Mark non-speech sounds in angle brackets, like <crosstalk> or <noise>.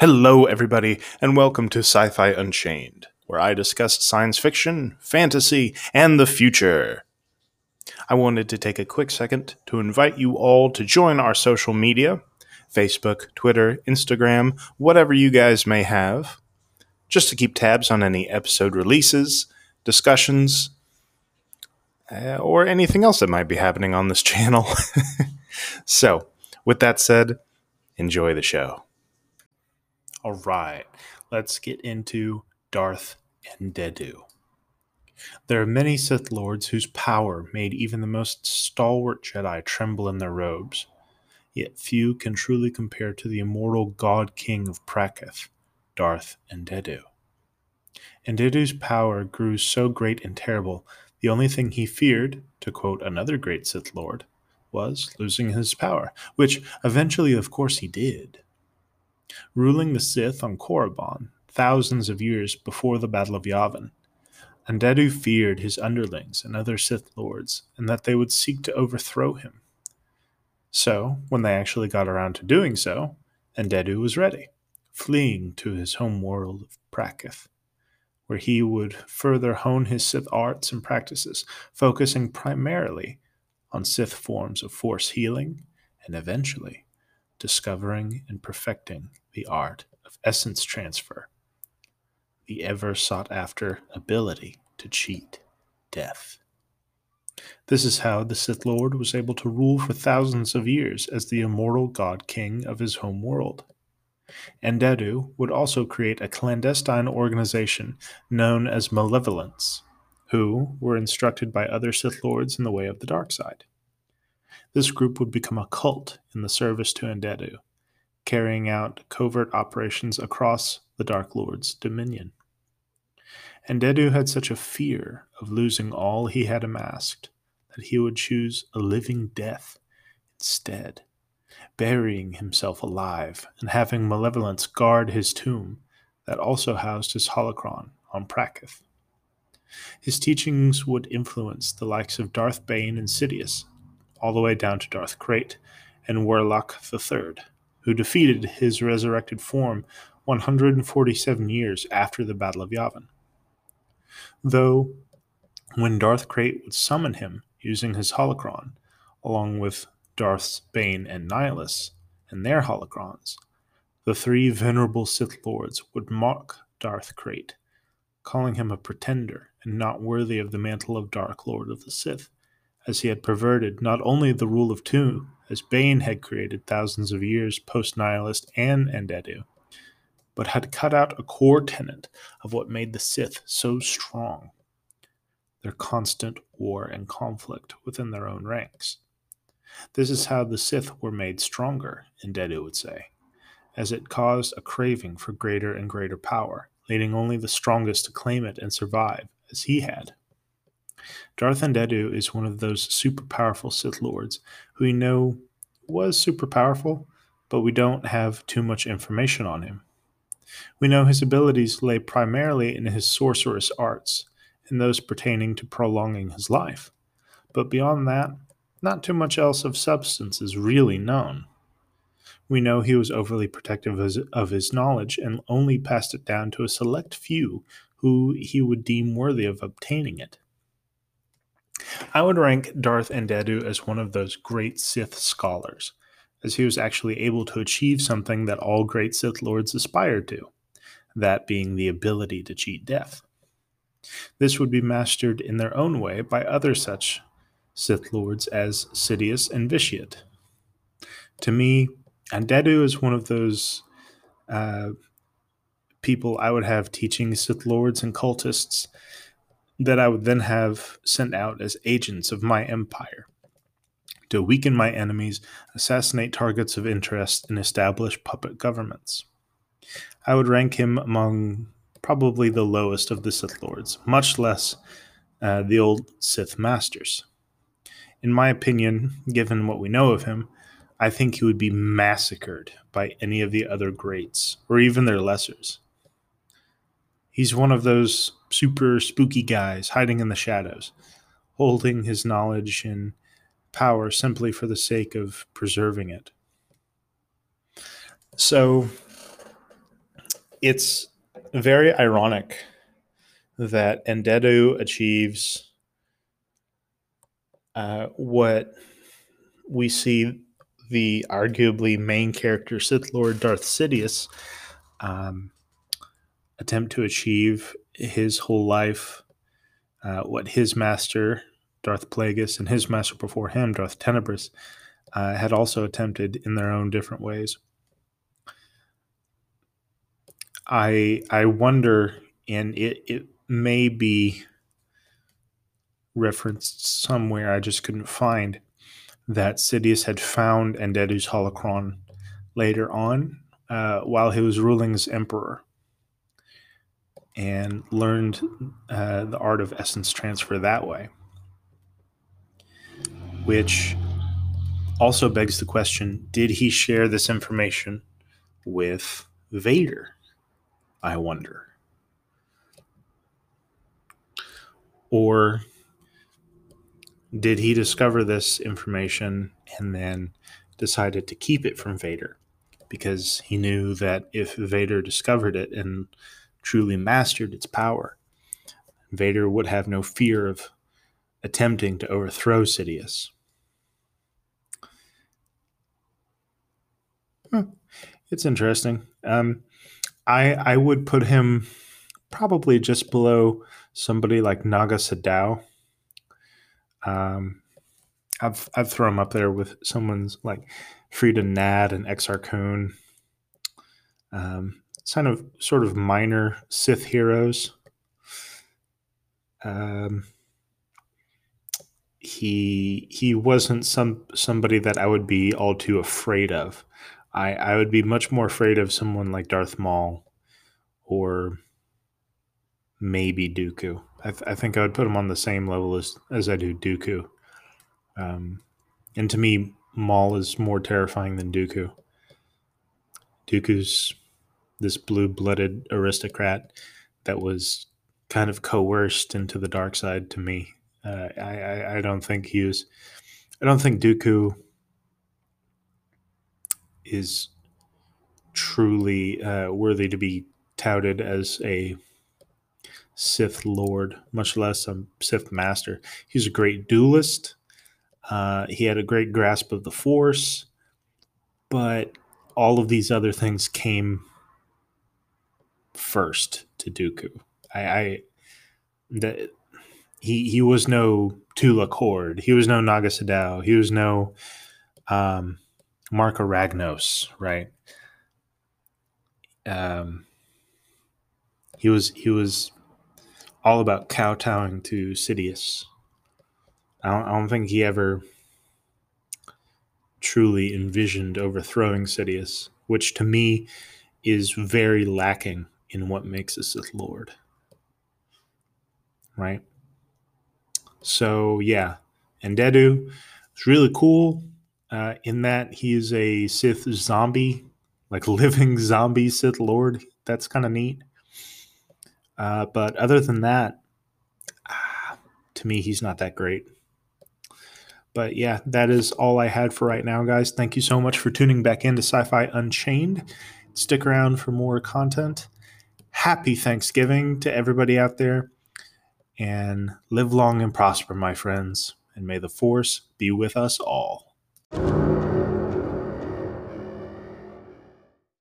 Hello, everybody, and welcome to Sci Fi Unchained, where I discuss science fiction, fantasy, and the future. I wanted to take a quick second to invite you all to join our social media Facebook, Twitter, Instagram, whatever you guys may have, just to keep tabs on any episode releases, discussions, uh, or anything else that might be happening on this <laughs> channel. so, with that said, enjoy the show. All right, let's get into Darth Andeddu. There are many Sith Lords whose power made even the most stalwart Jedi tremble in their robes, yet few can truly compare to the immortal God King of Prakith, Darth Andeddu. And Dedue's power grew so great and terrible, the only thing he feared, to quote another great Sith Lord, was losing his power, which eventually, of course, he did. Ruling the Sith on Korriban, thousands of years before the Battle of Yavin, Andeddu feared his underlings and other Sith lords, and that they would seek to overthrow him. So, when they actually got around to doing so, Andeddu was ready, fleeing to his home world of Prakith, where he would further hone his Sith arts and practices, focusing primarily on Sith forms of force healing and eventually discovering and perfecting the art of essence transfer, the ever sought after ability to cheat death. This is how the Sith Lord was able to rule for thousands of years as the immortal God King of his home world. Andeddu would also create a clandestine organization known as Malevolence, who were instructed by other Sith Lords in the way of the dark side. This group would become a cult in the service to Andeddu, carrying out covert operations across the Dark Lord's dominion. Andeddu had such a fear of losing all he had amassed that he would choose a living death instead, burying himself alive and having malevolence guard his tomb that also housed his holocron on Prakith. His teachings would influence the likes of Darth Bane and Sidious, all the way down to Darth Krayt and Wyyrlok III, who defeated his resurrected form 147 years after the Battle of Yavin. Though, when Darth Krayt would summon him using his holocron, along with Darths Bane and Nihilus and their holocrons, the three venerable Sith Lords would mock Darth Krayt, calling him a pretender and not worthy of the mantle of Dark Lord of the Sith as he had perverted not only the rule of two, as Bane had created thousands of years post Nihilus and Andeddu, but had cut out a core tenet of what made the Sith so strong their constant war and conflict within their own ranks. This is how the Sith were made stronger, Andeddu would say, as it caused a craving for greater and greater power, leading only the strongest to claim it and survive, as he had. Darth Andeddu is one of those super powerful Sith Lords who we know was super powerful, but we don't have too much information on him. We know his abilities lay primarily in his sorcerous arts and those pertaining to prolonging his life, but beyond that, not too much else of substance is really known. We know he was overly protective of his knowledge and only passed it down to a select few who he would deem worthy of obtaining it. I would rank Darth Andeddu as one of those great Sith scholars, as he was actually able to achieve something that all great Sith lords aspired to, that being the ability to cheat death. This would be mastered in their own way by other such Sith lords as Sidious and Vitiate. To me, Andeddu is one of those uh, people I would have teaching Sith lords and cultists that I would then have sent out as agents of my empire to weaken my enemies, assassinate targets of interest, and establish puppet governments. I would rank him among probably the lowest of the Sith Lords, much less uh, the old Sith Masters. In my opinion, given what we know of him, I think he would be massacred by any of the other greats, or even their lessers. He's one of those super spooky guys hiding in the shadows, holding his knowledge and power simply for the sake of preserving it. So, it's very ironic that Andeddu achieves uh, what we see the arguably main character Sith Lord Darth Sidious um, attempt to achieve his whole life, uh, what his master Darth Plagueis and his master before him Darth Tenebrous, uh, had also attempted in their own different ways. I I wonder, and it it may be referenced somewhere. I just couldn't find that Sidious had found Andeddu's holocron later on uh, while he was ruling as emperor and learned uh, the art of essence transfer that way. Which also begs the question did he share this information with Vader? I wonder. Or did he discover this information and then decided to keep it from Vader because he knew that if Vader discovered it and truly mastered its power, Vader would have no fear of attempting to overthrow Sidious. Huh. It's interesting. Um, I I would put him probably just below somebody like Naga Sadow. Um, I've I've thrown him up there with someone's like Freedon Nadd and Exar Kun. Um, kind of sort of minor Sith heroes. Um, he he wasn't some somebody that I would be all too afraid of. I, I would be much more afraid of someone like Darth Maul or maybe Dooku. I, th- I think I would put him on the same level as, as I do Dooku. Um, and to me, Maul is more terrifying than Dooku. Dooku's this blue blooded aristocrat that was kind of coerced into the dark side to me. Uh, I, I, I don't think he was. I don't think Dooku is truly uh, worthy to be touted as a Sith Lord, much less a Sith Master. He's a great duelist. Uh, he had a great grasp of the Force, but all of these other things came first to Dooku. I, I that he he was no Tulak Hord. He was no Naga Sadow. He was no um, Marka Ragnos, right? Um, he was he was all about kowtowing to Sidious. I don't, I don't think he ever truly envisioned overthrowing Sidious, which to me is very lacking in what makes a Sith Lord. Right? So, yeah, Andeddu is really cool uh, in that he is a Sith zombie, like <laughs> living zombie Sith Lord. That's kind of neat. Uh, but other than that, uh, to me, he's not that great. But yeah, that is all I had for right now, guys. Thank you so much for tuning back into Sci Fi Unchained. Stick around for more content. Happy Thanksgiving to everybody out there. And live long and prosper, my friends. And may the force be with us all.